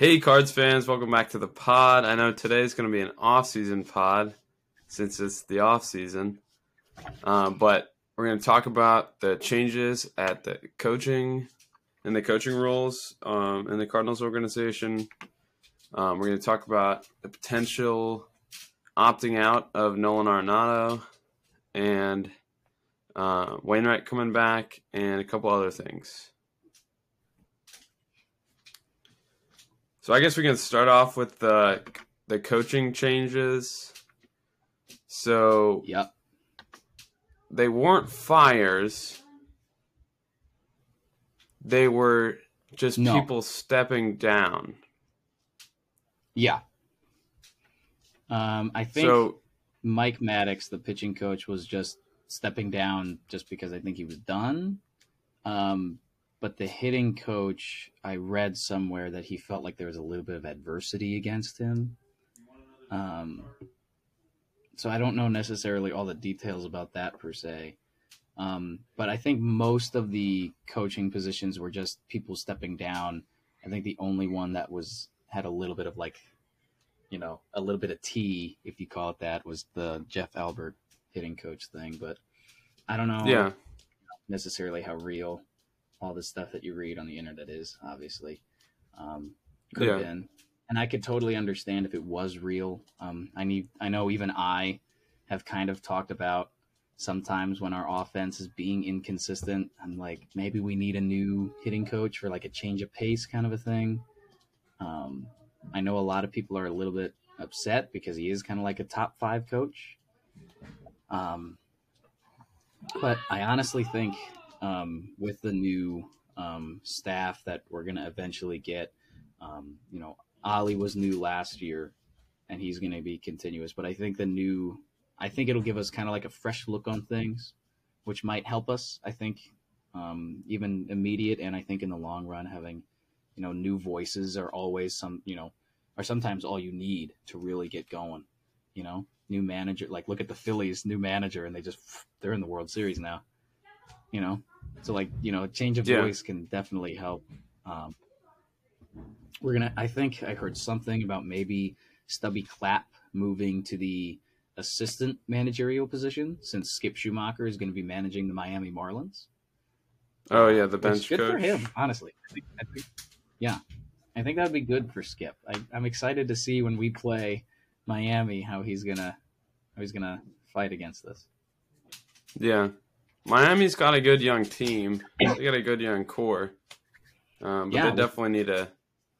Hey, Cards fans, welcome back to the pod. I know today's going to be an off-season pod since it's the off-season, um, but we're going to talk about the changes at the coaching and the coaching roles um, in the Cardinals organization. Um, we're going to talk about the potential opting out of Nolan Arenado and uh, Wainwright coming back and a couple other things. So I guess we can start off with the the coaching changes. So Yep. they weren't fires. They were just No. people stepping down. Yeah. Um, I think So Mike Maddux, the pitching coach, was just stepping down just because I think he was done. Um, but the hitting coach, I read somewhere that he felt like there was a little bit of adversity against him. Um, so I don't know necessarily all the details about that per se. Um, but I think most of the coaching positions were just people stepping down. I think the only one that was had a little bit of like, you know, a little bit of tea, if you call it that, was the Jeff Albert hitting coach thing. But I don't know yeah, necessarily how real all the stuff that you read on the internet is. Obviously, um, could have been, and I could totally understand if it was real. Um, I need, I know even I have kind of talked about sometimes when our offense is being inconsistent. I'm like, maybe we need a new hitting coach for like a change of pace kind of a thing. Um, I know a lot of people are a little bit upset because he is kind of like a top five coach. Um, but I honestly think um, with the new um, staff that we're going to eventually get, um, you know, Oli was new last year and he's going to be continuous. But I think the new, I think it'll give us kind of like a fresh look on things, which might help us. I think um, even immediate and I think in the long run, having, you know, new voices are always some, you know, are sometimes all you need to really get going, you know? New manager, like look at the Phillies, new manager, and they just they're in the World Series now. You know, so like you know, a change of Yeah. voice can definitely help. Um, we're gonna. I think I heard something about maybe Stubby Clapp moving to the assistant managerial position since Skip Schumaker is going to be managing the Miami Marlins. oh yeah, the bench good coach. for him, honestly. I think, I think, yeah, I think that would be good for Skip. I, I'm excited to see when we play Miami how he's gonna how he's gonna fight against this. Yeah, Miami's got a good young team. They got a good young core, um, but Yeah. they definitely need to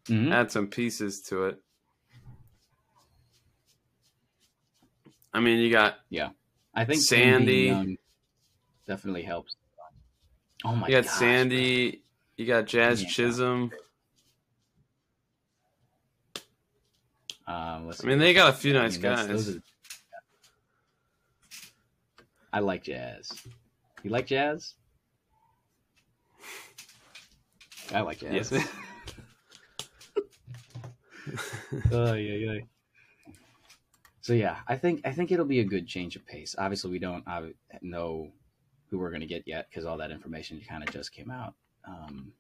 Mhm. add some pieces to it. I mean, you got yeah. I think Sandy. definitely helps. Oh my god. you got gosh, Sandy, you got Jazz Yeah. Chisholm. Um, let's I mean, they got a few I nice mean, that's- guys. are- I like jazz. You like jazz? I like jazz. Yes. oh yeah, yeah. So yeah, I think I think it'll be a good change of pace. Obviously, we don't uh, know who we're going to get yet because all that information kind of just came out. Um,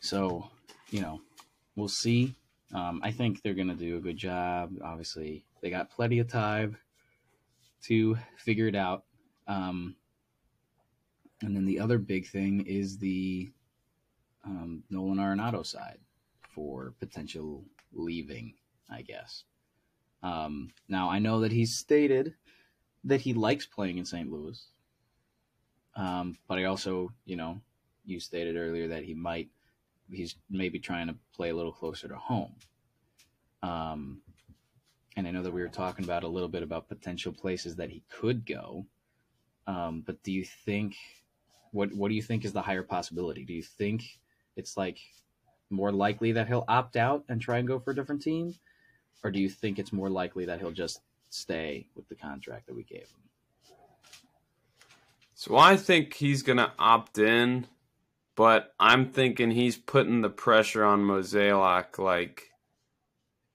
so you know, we'll see. Um, I think they're going to do a good job. Obviously, they got plenty of time to figure it out. Um, and then the other big thing is the um, Nolan Arenado side for potential leaving, I guess. Um, now, I know that he's stated that he likes playing in St. Louis. Um, but I also, you know, you stated earlier that he might, he's maybe trying to play a little closer to home. Um, and I know that we were talking about a little bit about potential places that he could go. Um, but do you think, what, what do you think is the higher possibility? Do you think it's like more likely that he'll opt out and try and go for a different team? Or do you think it's more likely that he'll just stay with the contract that we gave him? So I think he's gonna opt in, but I'm thinking he's putting the pressure on Mozeliak. Like,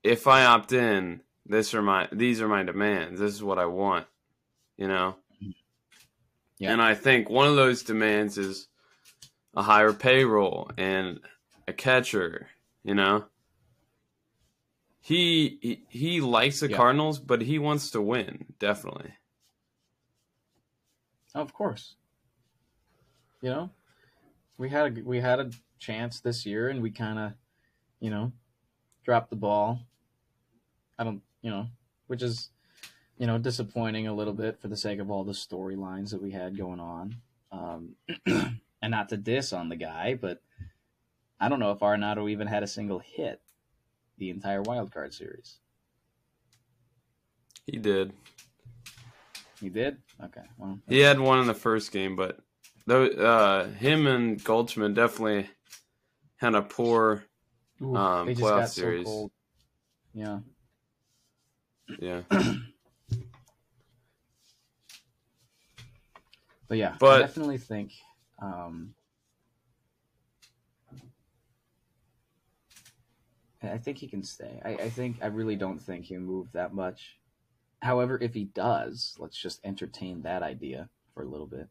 if I opt in, this are my these are my demands. This is what I want, you know. Yeah. And I think one of those demands is a higher payroll and a catcher, You know, he he, he likes the Yeah. Cardinals, but he wants to win. Definitely. Of course. You know, we had a, we had a chance this year, and we kind of, you know, dropped the ball. I don't, you know, which is, you know, disappointing a little bit for the sake of all the storylines that we had going on. Um, and not to diss on the guy, but I don't know if Arenado even had a single hit the entire wild card series. He did. He did. Okay. Well, He had one in the first game, but though uh, him and Goldschmidt definitely had a poor. Ooh, um, playoff series. so. Yeah. Yeah, But yeah, I definitely think um, I I think he can stay. I, I think I really don't think he'll move that much. However, if he does, let's just entertain that idea for a little bit.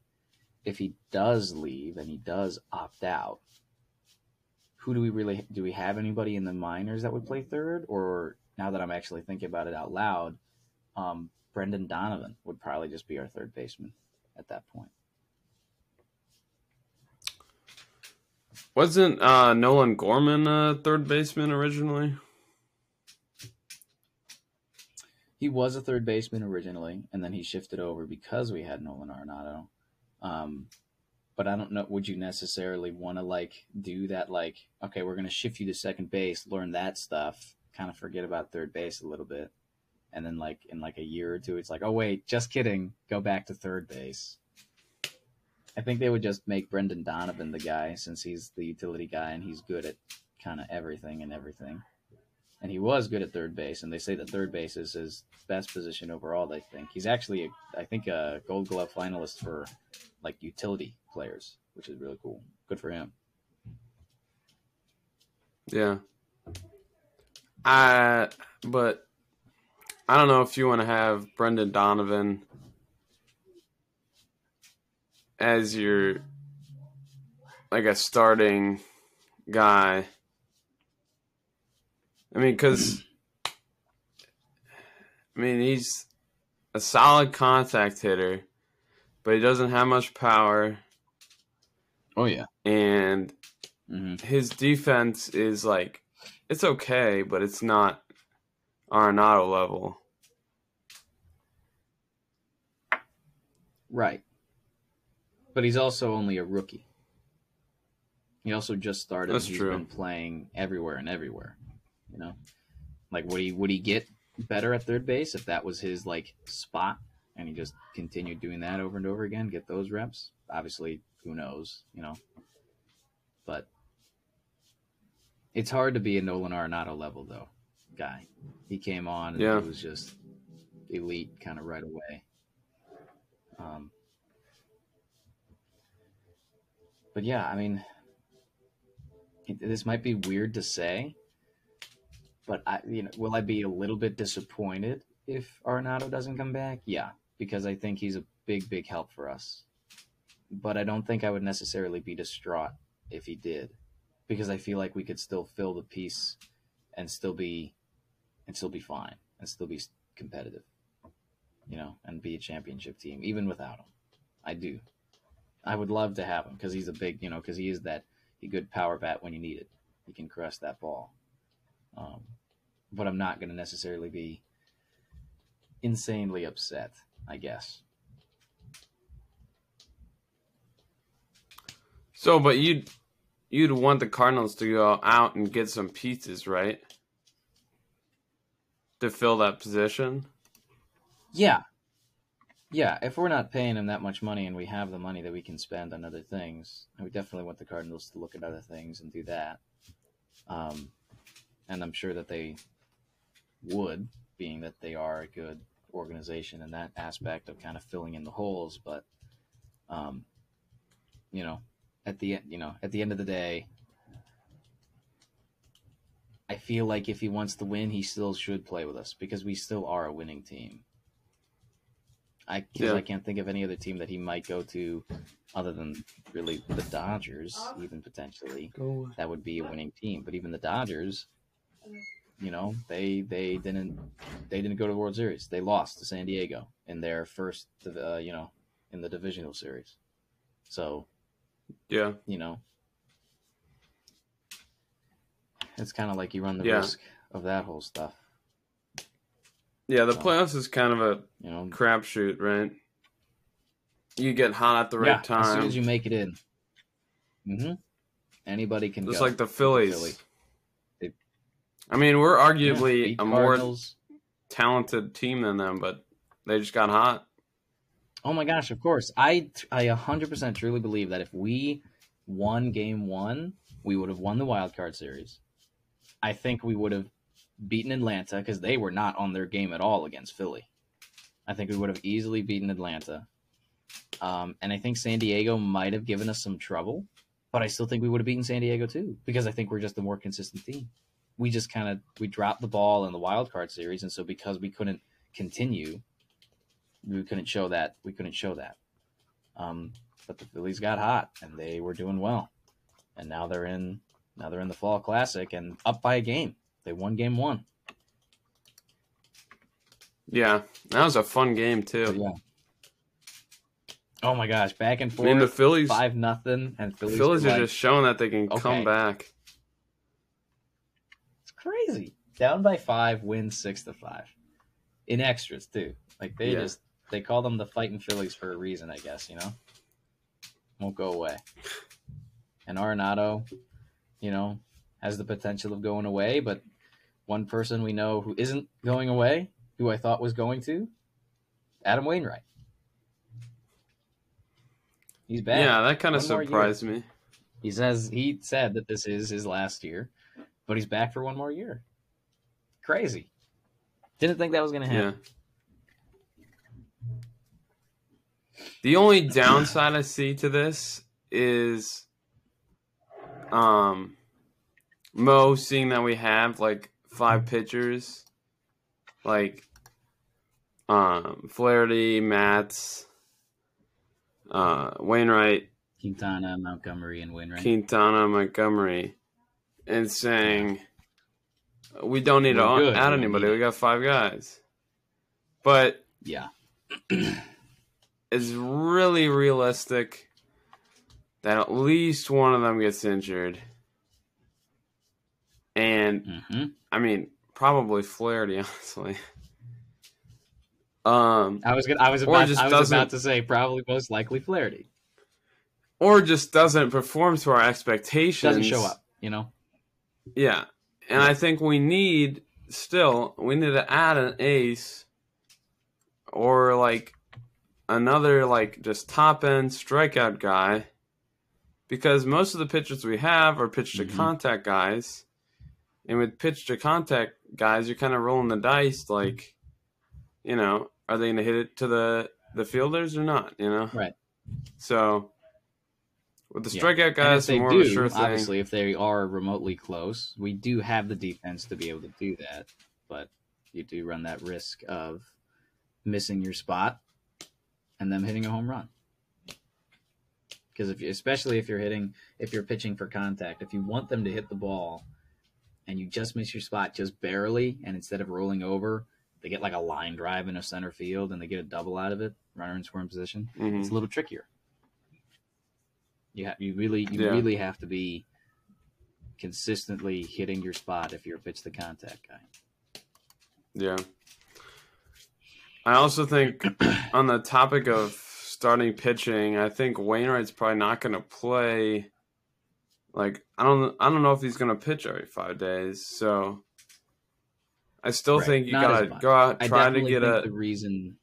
If he does leave and he does opt out, who do we really do we have anybody in the minors that would play third? Or now that I'm actually thinking about it out loud, um, Brendan Donovan would probably just be our third baseman at that point. wasn't uh, Nolan Gorman a third baseman originally? He was a third baseman originally, and then he shifted over because we had Nolan Arenado. Um, but I don't know. Would you necessarily want to like do that? Like, okay, we're gonna shift you to second base, learn that stuff, kind of forget about third base a little bit, and then like in like a year or two, it's like, oh wait, just kidding, go back to third base. I think they would just make Brendan Donovan the guy since he's the utility guy and he's good at kind of everything and everything. And he was good at third base, and they say that third base is his best position overall. They think he's actually, I think, a Gold Glove finalist for like utility players, which is really cool. Good for him. Yeah. I but I don't know if you want to have Brendan Donovan as your like a starting guy. I mean, because I mean he's a solid contact hitter, but he doesn't have much power, Oh yeah. and hmm his defense is like it's okay, but it's not Arenado level. Right. But he's also only a rookie. He also just started. That's He's true. been playing everywhere and everywhere. You know, like would he would he get better at third base if that was his like spot and he just continued doing that over and over again, get those reps? Obviously, who knows? You know, but it's hard to be a Nolan Arenado level though guy. He came on and Yeah. he was just elite kind of right away. Um, but yeah, I mean, it, this might be weird to say, but I, you know, will I be a little bit disappointed if Arenado doesn't come back? Yeah, because I think he's a big, big help for us. But I don't think I would necessarily be distraught if he did, because I feel like we could still fill the piece and still be, and still be fine and still be competitive, you know, and be a championship team even without him. I do. I would love to have him because he's a big, you know, because he is that good power bat when you need it. He can crush that ball. Um, but I'm not going to necessarily be insanely upset. I guess. So, but you'd you'd want the Cardinals to go out and get some pieces, right? To fill that position. Yeah. Yeah, if we're not paying him that much money and we have the money that we can spend on other things, we definitely want the Cardinals to look at other things and do that. Um, and I'm sure that they would, being that they are a good organization in that aspect of kind of filling in the holes. But, um, you know, at the end, you know, at the end of the day, I feel like if he wants to win, he still should play with us because we still are a winning team. I 'cause Yeah. I can't think of any other team that he might go to, other than really the Dodgers, even potentially. Go. That would be a winning team. But even the Dodgers, you know, they they didn't they didn't go to the World Series. They lost to San Diego in their first, uh, you know, in the divisional series. So Yeah. you know, it's kind of like you run the Yeah. risk of that whole stuff. Yeah, the So- playoffs is kind of a You know, crapshoot, right? You get hot at the right yeah, as soon as you make it in, hmm anybody can Just go. like the Phillies. Philly. They- I mean, we're arguably beat a more talented team than them, but they just got hot. Oh my gosh, of course. I I 100% truly believe that if we won game 1, we would have won the wild card series. I think we would have beaten Atlanta cuz they were not on their game at all against Philly. I think we would have easily beaten Atlanta. Um, and I think San Diego might have given us some trouble, but I still think we would have beaten San Diego too because I think we're just a more consistent team. We just kind of we dropped the ball in the wild card series and so because we couldn't continue we couldn't show that. We couldn't show that. Um, but the Phillies got hot and they were doing well, and now they're in now they're in the Fall Classic and up by a game. They won game one. Yeah, that was a fun game too. yeah. Oh my gosh, back and I forth, mean, the Phillies, five nothing, and Phillies, Phillies are like, just showing that they can Okay. come back. it's crazy. Down by five, win six to five, in extras too. Like they Yeah. just they call them the fighting Phillies for a reason, I guess. You know, won't go away. And Arenado, you know, has the potential of going away, but one person we know who isn't going away, who I thought was going to, Adam Wainwright. He's back. Yeah, that kind of One more year. surprised me. He says he said that this is his last year, but he's back for one more year. Crazy. Didn't think that was going to Yeah. happen. The only downside I see to this is um Mo seeing that we have like five pitchers like um Flaherty, Matz, uh Wainwright, Quintana, Montgomery, and Wainwright. Quintana, Montgomery, and saying we don't need We're to good, add we anybody. We got five guys. But yeah. it's really realistic that at least one of them gets injured. And hmm I mean, probably Flaherty, honestly. Um, I was gonna, I was about I was about to say probably most likely Flaherty or just doesn't perform to our expectations. doesn't show up. You know. Yeah. And I think we need still we need to add an ace or like another like just top end strikeout guy because most of the pitchers we have are pitch to Mhm. contact guys. And with pitch to contact guys, you're kind of rolling the dice like you know, are they going to hit it to the the fielders or not, you know? Right. So with the Yeah. strikeout if guys, more do, sure thing. obviously, if they are remotely close, we do have the defense to be able to do that. But you do run that risk of missing your spot and them hitting a home run. Because if you, especially if you're hitting, if you're pitching for contact, if you want them to hit the ball, and you just miss your spot just barely, and instead of rolling over, they get like a line drive in a center field and they get a double out of it, runner in scoring position Mhm. it's a little trickier. You have you really you Yeah. really have to be consistently hitting your spot if you're a pitch to contact guy. Yeah. I also think on the topic of starting pitching, I think Wainwright's probably not going to play. Like I don't, I don't know if he's going to pitch every five days. So I still Right. think you got to go out I try to get think a the reason.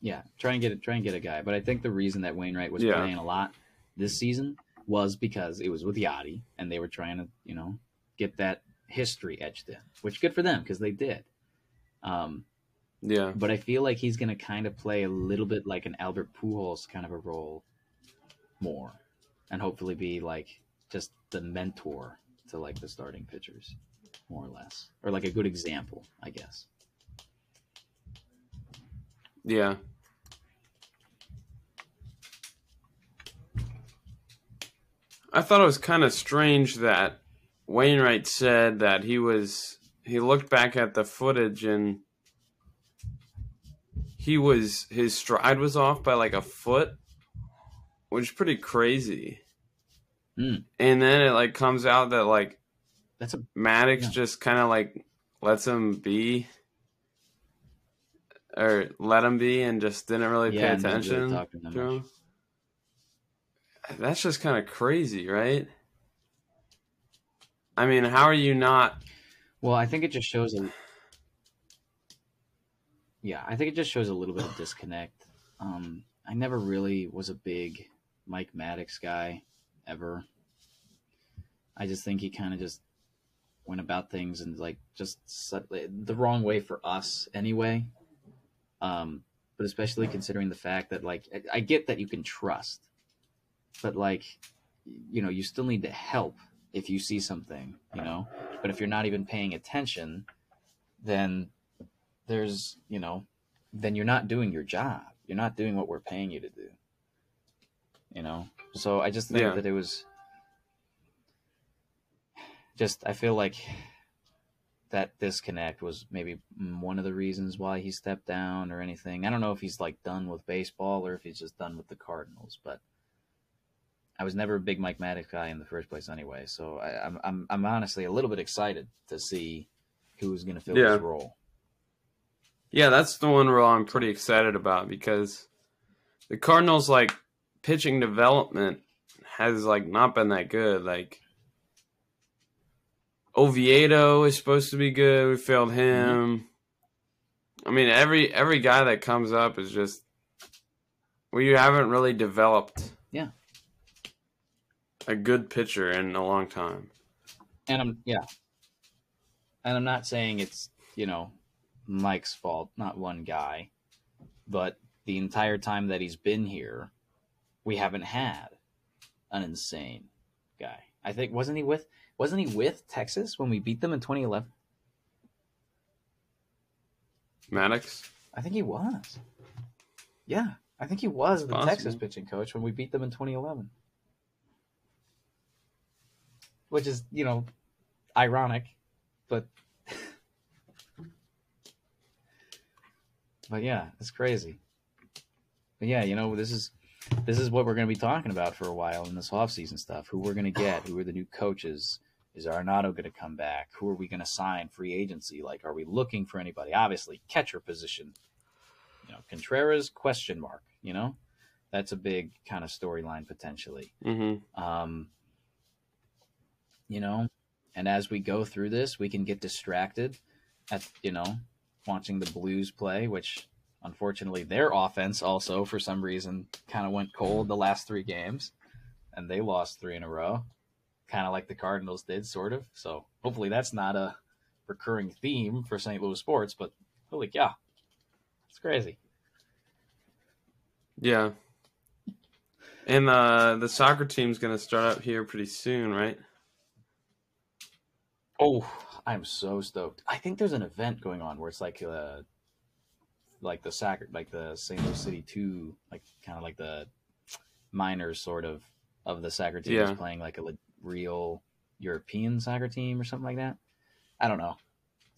Yeah, try and get it. Try and get a guy. But I think the reason that Wainwright was Yeah. playing a lot this season was because it was with Yadi, and they were trying to, you know, get that history etched in. Which good for them because they did. Um, yeah, but I feel like he's going to kind of play a little bit like an Albert Pujols kind of a role more, and hopefully be like just the mentor to like the starting pitchers, more or less, or like a good example, I guess. Yeah. I thought it was kind of strange that Wainwright said that he was he looked back at the footage and he was his stride was off by like a foot, which is pretty crazy. Mm. And then it like comes out that like That's a Maddux Yeah. just kind of like lets him be or let him be and just didn't really Yeah, pay didn't really attention to them to much. him. That's just kind of crazy, right? I mean, how are you not? Well, I think it just shows a. Yeah, I think it just shows a little bit of disconnect. Um, I never really was a big Mike Maddux guy, ever. I just think he kind of just went about things and like just the wrong way for us anyway. Um, but especially considering the fact that like I get that you can trust, but like you know you still need to help if you see something, you know. But if you're not even paying attention, then there's, you know, then you're not doing your job. You're not doing what we're paying you to do. You know? So I just think Yeah. that it was just, I feel like that disconnect was maybe one of the reasons why he stepped down or anything. I don't know if he's like done with baseball or if he's just done with the Cardinals, but I was never a big Mike Maddux guy in the first place anyway. So I, I'm, I'm, I'm honestly a little bit excited to see who's going to fill Yeah. this role. Yeah, that's the one role I'm pretty excited about because the Cardinals like pitching development has like not been that good. Like Oviedo is supposed to be good. We failed him. I mean, every every guy that comes up is just we haven't really developed. Yeah. A good pitcher in a long time. And I'm, yeah. And I'm not saying it's, you know, Mike's fault, not one guy, but the entire time that he's been here, we haven't had an insane guy. I think wasn't he with wasn't he with Texas when we beat them in 2011? Maddux. I think he was. Yeah, I think he was the. Texas pitching coach when we beat them in 2011. Which is, you know, ironic, but But yeah, it's crazy. But yeah, you know, this is this is what we're going to be talking about for a while in this offseason stuff. Who we're going to get, who are the new coaches? Is Arenado going to come back? Who are we going to sign free agency? Like are we looking for anybody? Obviously, catcher position you know, Contreras question mark, you know? That's a big kind of storyline potentially. Mm-hmm. Um, you know, and as we go through this, we can get distracted at, you know, watching the Blues play, which unfortunately their offense also for some reason kind of went cold the last 3 games and they lost 3 in a row, kind of like the Cardinals did sort of. So, hopefully that's not a recurring theme for St. Louis sports, but holy cow. It's crazy. Yeah. And uh, the soccer team's going to start up here pretty soon, right? Oh, I'm so stoked. I think there's an event going on where it's like uh like the soccer like the St. Louis City 2 like kind of like the minors sort of of the soccer team is playing like a le- real European soccer team or something like that. I don't know.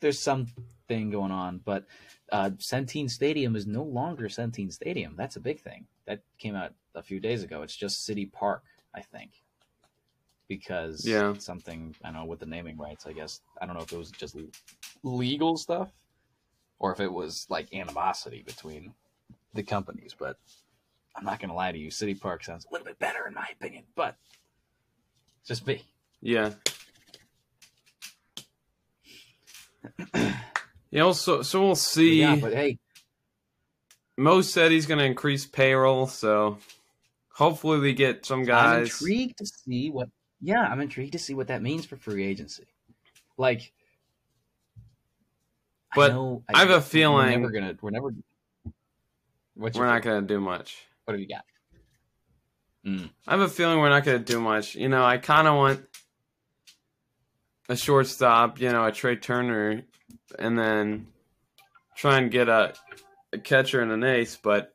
There's something going on, but uh, Centene Stadium is no longer Centene Stadium. That's a big thing. That came out a few days ago. It's just City Park, I think, because Yeah. something I don't know with the naming rights. I guess I don't know if it was just legal stuff or if it was like animosity between the companies. But I'm not gonna lie to you, City Park sounds a little bit better in my opinion. But just me. Yeah. Yeah, well, so so we'll see. Yeah, but hey, Mo said he's going to increase payroll, so hopefully we get some I'm guys. intrigued to see what. Yeah, I'm intrigued to see what that means for free agency. Like, But I, know, I have a feeling we're never gonna. We're never. We're not going to do much. What have you got? Mm. I have a feeling we're not going to do much. You know, I kind of want a shortstop, you know, a Trea Turner, and then try and get a a catcher and an ace, but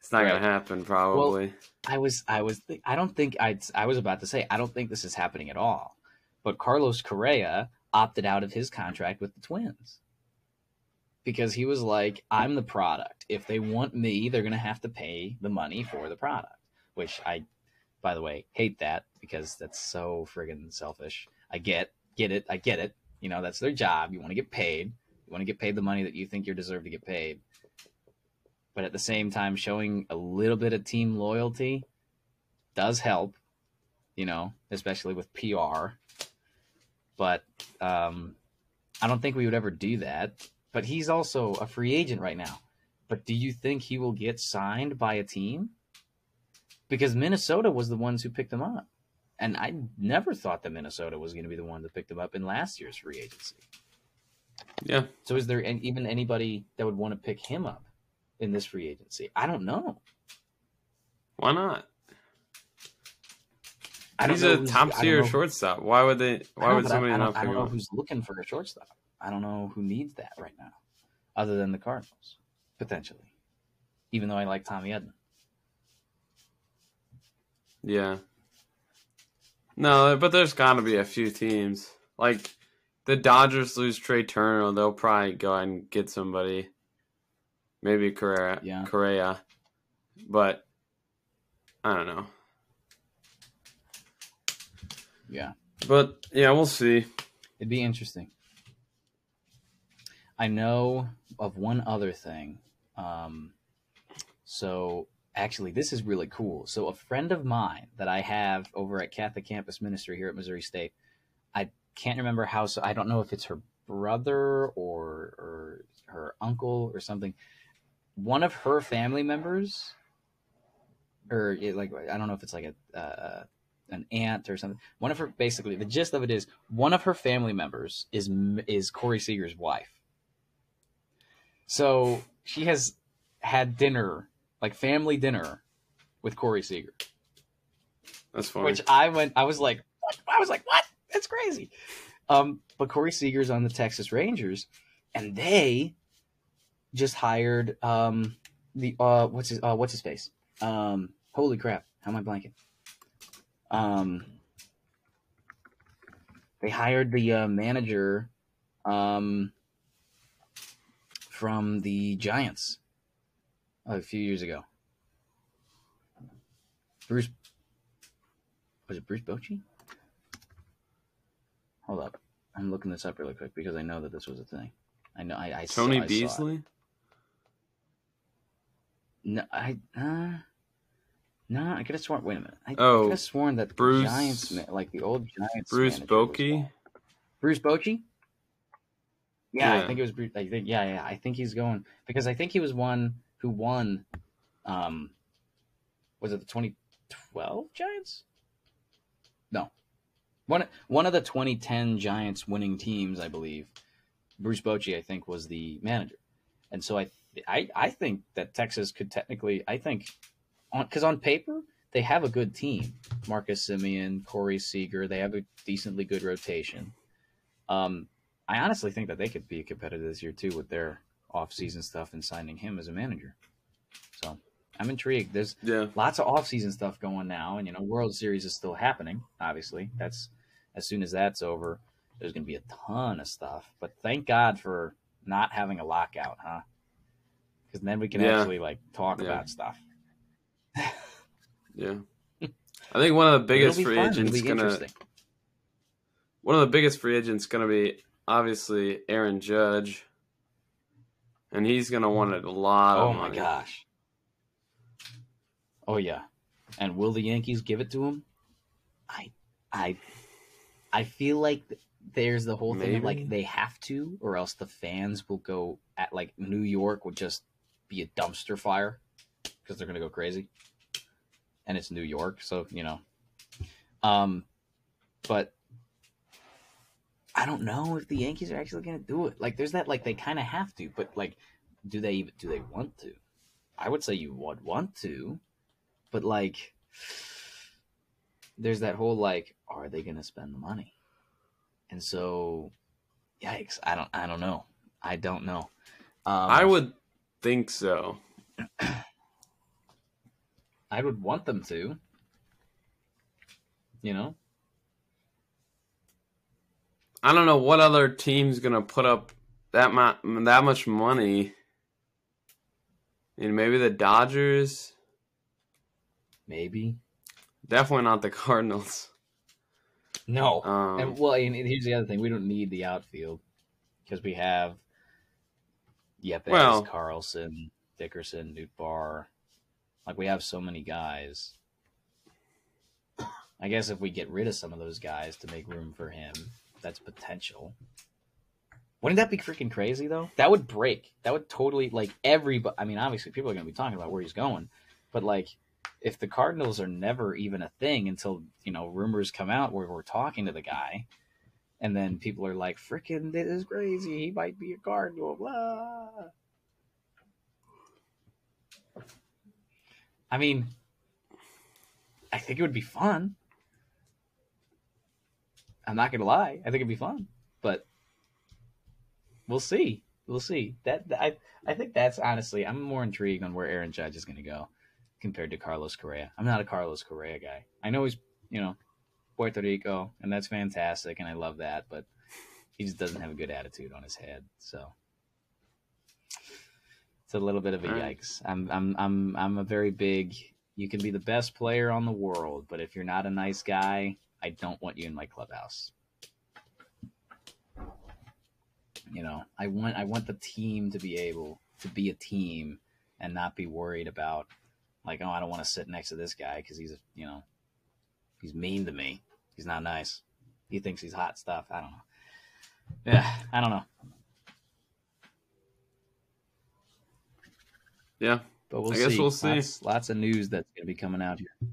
it's not Right. gonna happen probably. I was, I was, th- I don't think I, I was about to say, I don't think this is happening at all. But Carlos Correa opted out of his contract with the Twins because he was like, I'm the product. If they want me, they're going to have to pay the money for the product, which I, by the way, hate that because that's so friggin' selfish. I get, get it. I get it. You know, that's their job. You want to get paid. You want to get paid the money that you think you deserve to get paid. But at the same time, showing a little bit of team loyalty does help, you know, especially with PR. But um, I don't think we would ever do that. But he's also a free agent right now. But do you think he will get signed by a team? Because Minnesota was the ones who picked him up. And I never thought that Minnesota was going to be the one that picked him up in last year's free agency. Yeah. So is there an, even anybody that would want to pick him up in this free agency? I don't know. Why not? I don't He's know a top tier shortstop. Why would they? Why know, would but I- somebody I, not don't, I don't know who's looking for a shortstop. I don't know who needs that right now, other than the Cardinals, potentially. Even though I like Tommy Edman. Yeah. No, but there's got to be a few teams like the Dodgers lose Trea Turner. They'll probably go ahead and get somebody. Maybe Correa. Yeah. Correa. But I don't know. Yeah, But yeah, we'll see. it'd be interesting. I know of one other thing. Um, so actually, this is really cool. So a friend of mine that I have over at Catholic Campus Ministry here at Missouri State, I can't remember how. So I don't know if it's her brother or or her uncle or something. One of her family members, or it, like I don't know if it's like a uh, an aunt or something. One of her basically the gist of it is one of her family members is is Corey Seager's wife. So she has had dinner, like family dinner, with Corey Seager. That's funny. Which I went, I was like, what? I was like, what? That's crazy. Um, but Corey Seager's on the Texas Rangers, and they just hired um the uh what's his uh what's his face um holy crap how am I blanking um they hired the uh, manager um from the Giants a few years ago Bruce was it Bruce Bochy? Hold up. I'm looking this up really quick because I know that this was a thing. I know I, I Tony saw it. Beasley. No, I uh, no, I could have sworn. Wait a minute. I Oh, could have sworn that the Bruce- Giants, like the old Giants, Bruce Bochy? Bruce Bochy. Yeah, Yeah. I think it was Bruce. I think yeah, yeah. I think he's going because I think he was one who won. Um, was it the 2012 Giants? No, one one of the 2010 Giants winning teams, I believe. Bruce Bochy, I think, was the manager, and so I I I think that Texas could technically, I think, because on paper they have a good team. Marcus Semien, Corey Seager, they have a decently good rotation. Um, I honestly think that they could be competitive this year too with their off-season stuff and signing him as a manager. So I'm intrigued. There's Yeah. lots of off-season stuff going now, and you know, World Series is still happening. Obviously, that's as soon as that's over, there's going to be a ton of stuff. But thank God for not having a lockout, huh? Because then we can Yeah. actually like talk Yeah. about stuff. Yeah. I think one of the biggest free fun. Agents gonna one of the biggest free agents gonna be obviously Aaron Judge, and he's gonna want a lot of Oh my money. gosh. Oh yeah. And will the Yankees give it to him? I I I feel like th- there's the whole thing of like they have to or else the fans will go at like New York would just be a dumpster fire because they're going to go crazy. And it's New York, so, you know. Um but I don't know if the Yankees are actually going to do it. Like there's that like they kind of have to, but like do they even do they want to? I would say you would want to, but like there's that whole like are they going to spend the money? And so yikes, I don't I don't know. I don't know. Um, I would think so. I would want them to. You know? I don't know what other team's gonna put up that mu- that much money. And maybe the Dodgers. Maybe. Definitely not the Cardinals. No. Um, and well, and here's the other thing: we don't need the outfield because we have Yepez, Well- Carlson, Dickerson, Nootbaar. Like we have so many guys. I guess if we get rid of some of those guys to make room for him, that's potential. Wouldn't that be freaking crazy though? That would break. That would totally like everybody. I mean, obviously people are going to be talking about where he's going, but like if the Cardinals are never even a thing until you know rumors come out where we're talking to the guy, and then people are like, "Freaking, this is crazy. He might be a Cardinal." Blah. I mean, I think it would be fun. I'm not gonna lie. I think it'd be fun, but we'll see. We'll see. That I I think that's honestly, I'm more intrigued on where Aaron Judge is gonna go compared to Carlos Correa. I'm not a Carlos Correa guy. I know he's you know Puerto Rico, and that's fantastic, and I love that, but he just doesn't have a good attitude on his head. So it's a little bit of a All right. yikes. I'm I'm I'm I'm a very big. You can be the best player on the world, but if you're not a nice guy, I don't want you in my clubhouse. You know, I want I want the team to be able to be a team and not be worried about like, oh, I don't want to sit next to this guy because he's you know he's mean to me. He's not nice. He thinks he's hot stuff. I don't know. Yeah, I don't know. Yeah. But we'll I guess see. we'll see. Lots, lots of news that's going to be coming out here.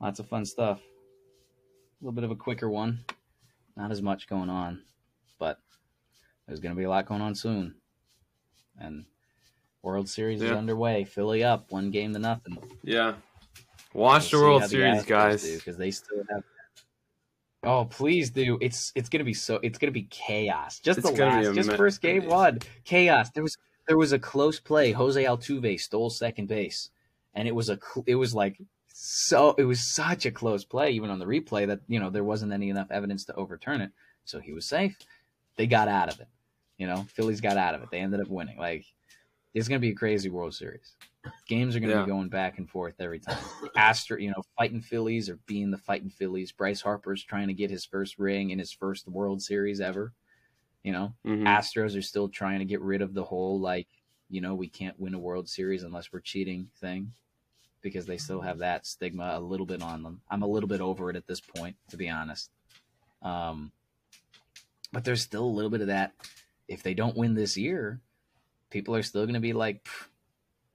Lots of fun stuff. A little bit of a quicker one. Not as much going on, but there's going to be a lot going on soon. And World Series is underway. Philly up one game to nothing. Yeah. Watch the World Series, guys. because they still have. Oh, please do! It's it's gonna be so it's gonna be chaos. Just It's the last, just first game one, chaos. There was there was a close play. Jose Altuve stole second base, and it was a it was like so it was such a close play, even on the replay that you know there wasn't any enough evidence to overturn it. So he was safe. They got out of it. You know, Phillies got out of it. They ended up winning. Like it's gonna be a crazy World Series. Games are going to Yeah. be going back and forth every time. Astro, you know, fighting Phillies or being the fighting Phillies. Bryce Harper's trying to get his first ring in his first World Series ever. You know, Mhm. Astros are still trying to get rid of the whole like, you know, we can't win a World Series unless we're cheating thing because they still have that stigma a little bit on them. I'm a little bit over it at this point, to be honest. Um, but there's still a little bit of that. If they don't win this year, people are still going to be like,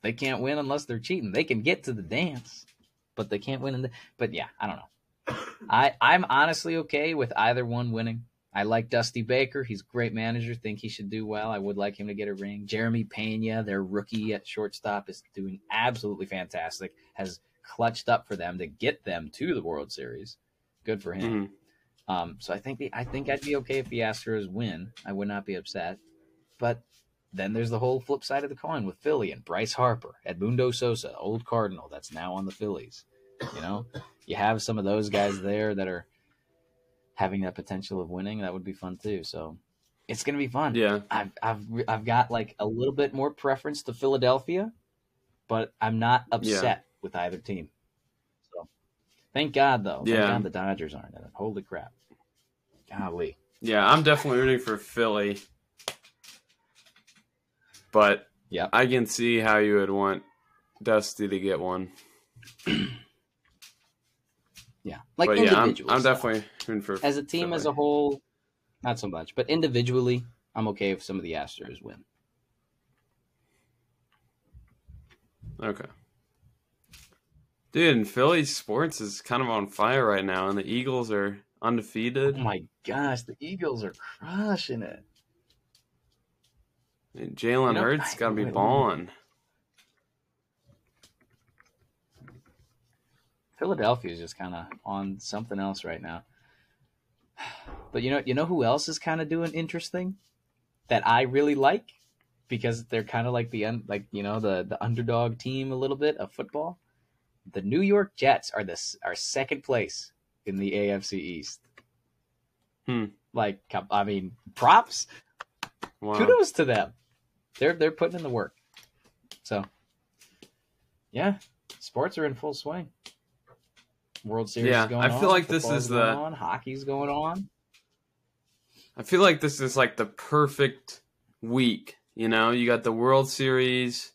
they can't win unless they're cheating. They can get to the dance, but they can't win in the. But yeah, I don't know. I I'm honestly okay with either one winning. I like Dusty Baker. He's a great manager. Think he should do well. I would like him to get a ring. Jeremy Pena, their rookie at shortstop, is doing absolutely fantastic. Has clutched up for them to get them to the World Series. Good for him. Mhm. Um, so I think the, I think I'd be okay if the Astros win. I would not be upset. But then there's the whole flip side of the coin with Philly and Bryce Harper, Edmundo Sosa, old Cardinal that's now on the Phillies. You know, you have some of those guys there that are having that potential of winning. That would be fun too. So it's gonna be fun. Yeah. I've I've I've got like a little bit more preference to Philadelphia, but I'm not upset with either team. So thank God though. Thank Yeah. God the Dodgers aren't in it. Holy crap. Golly. Yeah, I'm definitely rooting for Philly. But yeah, I can see how you would want Dusty to get one. Yeah. Like but yeah, I'm, individually. I'm definitely rooting for as a team as a whole, not so much. But individually, I'm okay if some of the Astros win. Okay. Dude, and Philly sports is kind of on fire right now, and the Eagles are undefeated. Oh undefeated. my gosh, the Eagles are crushing it. And Jalen Hurts got to be balling. Philadelphia is just kind of on something else right now. But you know, you know who else is kind of doing interesting that I really like? because they're kind of like the un, like you know the the underdog team a little bit of football. The New York Jets are this are second place in the AFC East. Hmm. Like I mean, props. Wow. Kudos to them. They're they're putting in the work. So, yeah, sports are in full swing. World Series. Yeah, I feel on, like this is the- on, hockey's going on. I feel like this is like the perfect week. You know, you got the World Series,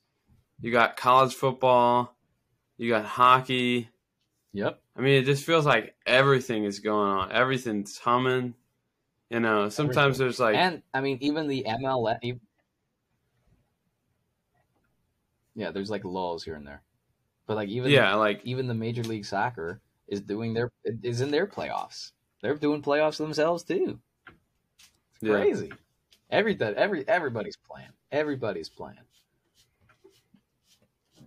you got college football, you got hockey. Yep. I mean, it just feels like everything is going on. Everything's humming. You know, sometimes there's like, and I mean, even the MLS. e- Yeah, there's like lulls here and there, but like even yeah, like even the Major League Soccer is doing their is in their playoffs. They're doing playoffs themselves too. It's Yeah. crazy. Everything, every everybody's playing. Everybody's playing.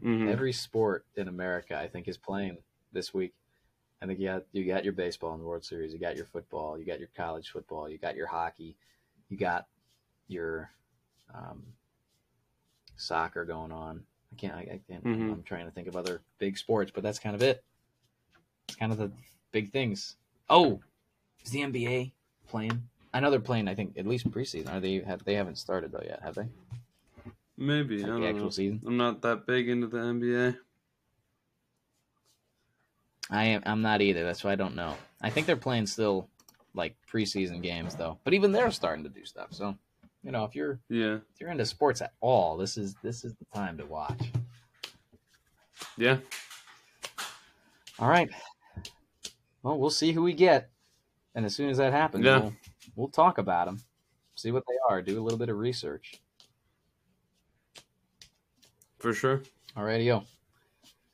mhm. Every sport in America, I think, is playing this week. I think you got you got your baseball in the World Series, you got your football, you got your college football, you got your hockey, you got your um, soccer going on. I can't. I, I can't. Mhm. I'm trying to think of other big sports, but that's kind of it. It's kind of the big things. Oh, is the NBA playing? I know they're playing. I think at least preseason. Are they? Have, they haven't started though yet, have they? maybe. I Like the actual know. season. I'm not that big into the NBA. I am. I'm not either. That's why I don't know. I think they're playing still like preseason games though. But even they're starting to do stuff. So, you know, if you're Yeah. if you're into sports at all, this is this is the time to watch. Yeah. All right. Well, we'll see who we get, and as soon as that happens, Yeah. we'll we'll talk about them, see what they are, do a little bit of research. For sure. All righty, yo.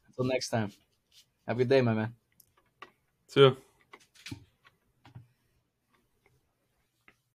Until next time. Have a good day, my man. See ya.